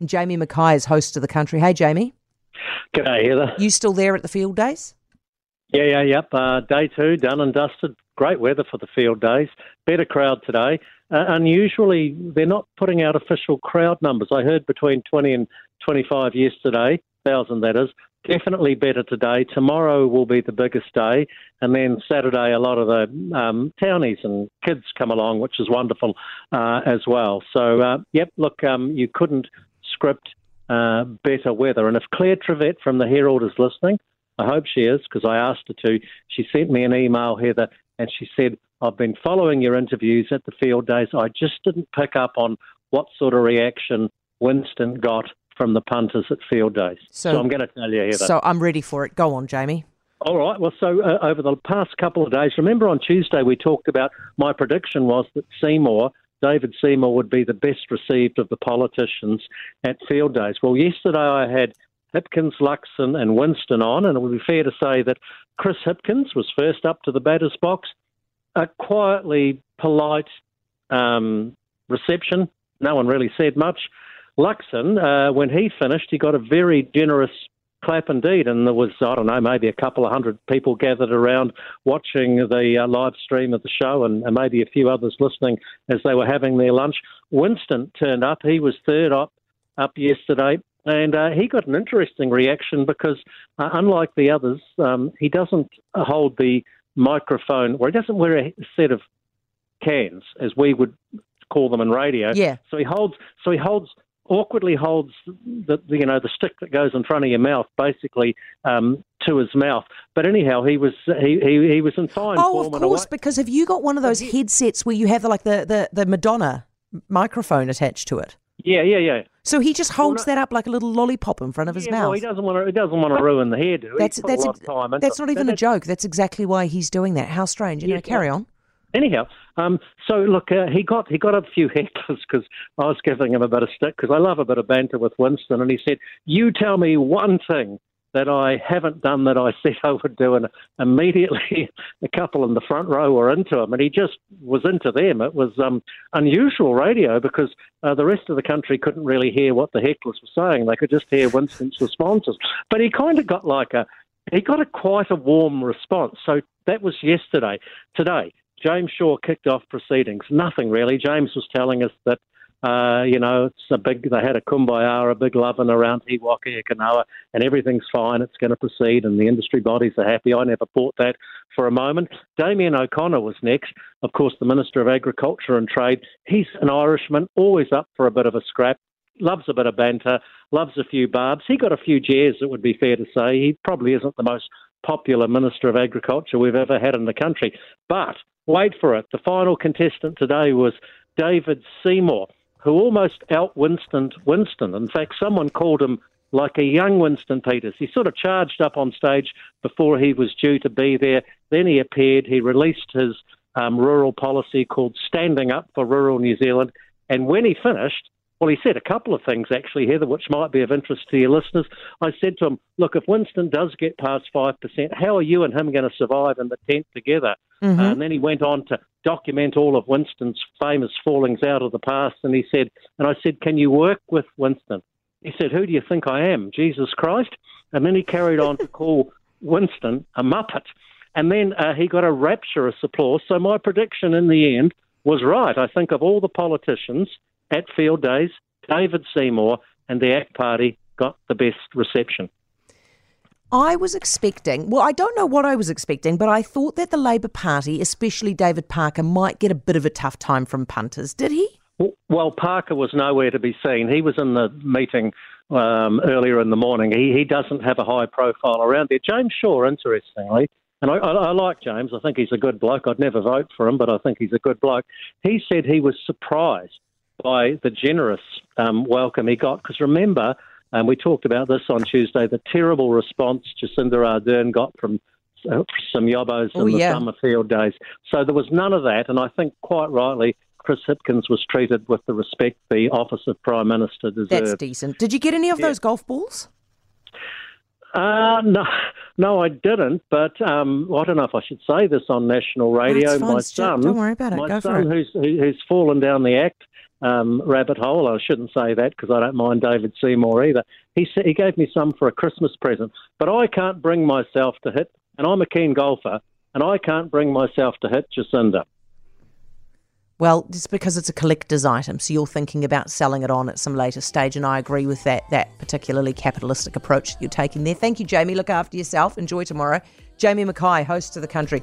And Jamie Mackay is host of the country. Hey, Jamie. G'day, Heather. You still there at the field days? Yeah, yeah, yep. Uh, day two, done and dusted. Great weather for the field days. Better crowd today. Uh, unusually, they're not putting out official crowd numbers. I heard between 20 and 25 yesterday, thousand that is. Definitely better today. Tomorrow will be the biggest day, and then Saturday a lot of the um, townies and kids come along, which is wonderful uh, as well. So, uh, yep, look, um, you couldn't script uh, better weather. And if Claire Trevett from the Herald is listening, I hope she is because I asked her to. She sent me an email, Heather, and she said, I've been following your interviews at the field days. I just didn't pick up on what sort of reaction Winston got from the punters at field days. So, so I'm going to tell you, Heather. So I'm ready for it. Go on, Jamie. All right. Well, so uh, over the past couple of days, remember on Tuesday we talked about my prediction was that Seymour, David Seymour, would be the best received of the politicians at field days. Well, yesterday I had Hipkins, Luxon, and Winston on, and it would be fair to say that Chris Hipkins was first up to the batter's box. A quietly polite um, reception. No one really said much. Luxon, uh, when he finished, he got a very generous clap indeed, and there was I don't know maybe a couple of hundred people gathered around watching the uh, live stream of the show, and, and, maybe a few others listening as they were having their lunch. Winston turned up; he was third up up yesterday. And uh, he got an interesting reaction because, uh, unlike the others, um, he doesn't hold the microphone, or he doesn't wear a set of cans, as we would call them in radio. Yeah. So he holds. So he holds awkwardly holds the, the you know the stick that goes in front of your mouth basically um, to his mouth. But anyhow, he was he he, he was in fine oh, form. Oh, of course, because have you got one of those headsets where you have like the, the, the Madonna microphone attached to it? Yeah, yeah, yeah. So he just holds well, no, that up like a little lollipop in front of his yeah, mouth. Well, he doesn't want to. He doesn't want to ruin the hairdo. That's that's a, that's not even a joke. That's exactly why he's doing that. How strange. You know, carry on. Anyhow, um, so look, uh, he got he got a few hecklers because I was giving him a bit of stick because I love a bit of banter with Winston, and he said, "You tell me one thing that I haven't done that I said I would do. And immediately a couple in the front row were into him, and he just was into them. It was um, unusual radio because uh, the rest of the country couldn't really hear what the hecklers were saying. They could just hear Winston's responses. But he kind of got like a, he got a quite a warm response. So that was yesterday. Today, James Shaw kicked off proceedings. Nothing really. James was telling us that uh, you know, it's a big. They had a kumbaya, a big loving around He Waka Eke Noa, and everything's fine. It's going to proceed, and the industry bodies are happy. I never bought that for a moment. Damien O'Connor was next, of course, the Minister of Agriculture and Trade. He's an Irishman, always up for a bit of a scrap. Loves a bit of banter, loves a few barbs. He got a few jeers, it would be fair to say. He probably isn't the most popular Minister of Agriculture we've ever had in the country. But wait for it. The final contestant today was David Seymour who almost out Winston Winston. In fact, someone called him like a young Winston Peters. He sort of charged up on stage before he was due to be there. Then he appeared. He released his um, rural policy called Standing Up for Rural New Zealand. And when he finished, well, he said a couple of things actually, Heather, which might be of interest to your listeners. I said to him, Look, if Winston does get past 5%, how are you and him going to survive in the tent together? Mm-hmm. Uh, and then he went on to document all of Winston's famous fallings out of the past. And he said, And I said, Can you work with Winston? He said, Who do you think I am? Jesus Christ? And then he carried on to call Winston a Muppet. And then uh, he got a rapturous applause. So my prediction in the end was right. I think of all the politicians, at field days, David Seymour and the ACT Party got the best reception. I was expecting, well, I don't know what I was expecting, but I thought that the Labour Party, especially David Parker, might get a bit of a tough time from punters. Did he? Well, Parker was nowhere to be seen. He was in the meeting um, earlier in the morning. He, he doesn't have a high profile around there. James Shaw, interestingly, and I, I, I like James. I think he's a good bloke. I'd never vote for him, but I think he's a good bloke. He said he was surprised by the generous um, welcome he got. Because remember, and we talked about this on Tuesday, the terrible response Jacinda Ardern got from uh, some yobbos oh, in the yeah. summer field days. So there was none of that, and I think quite rightly. Chris Hipkins was treated with the respect the office of Prime Minister deserved. That's decent. Did you get any of yeah. those golf balls? Uh, no, no, I didn't. But um, I don't know if I should say this on national radio. my son, don't worry about it. My Go son, who's who's fallen down the act, um, rabbit hole. I shouldn't say that because I don't mind David Seymour either. He he gave me some for a Christmas present, but I can't bring myself to hit, and I'm a keen golfer, and I can't bring myself to hit Jacinda. Well, it's because it's a collector's item, so you're thinking about selling it on at some later stage, and I agree with that that particularly capitalistic approach that you're taking there. Thank you, Jamie. Look after yourself. Enjoy tomorrow. Jamie Mackay, host of the country.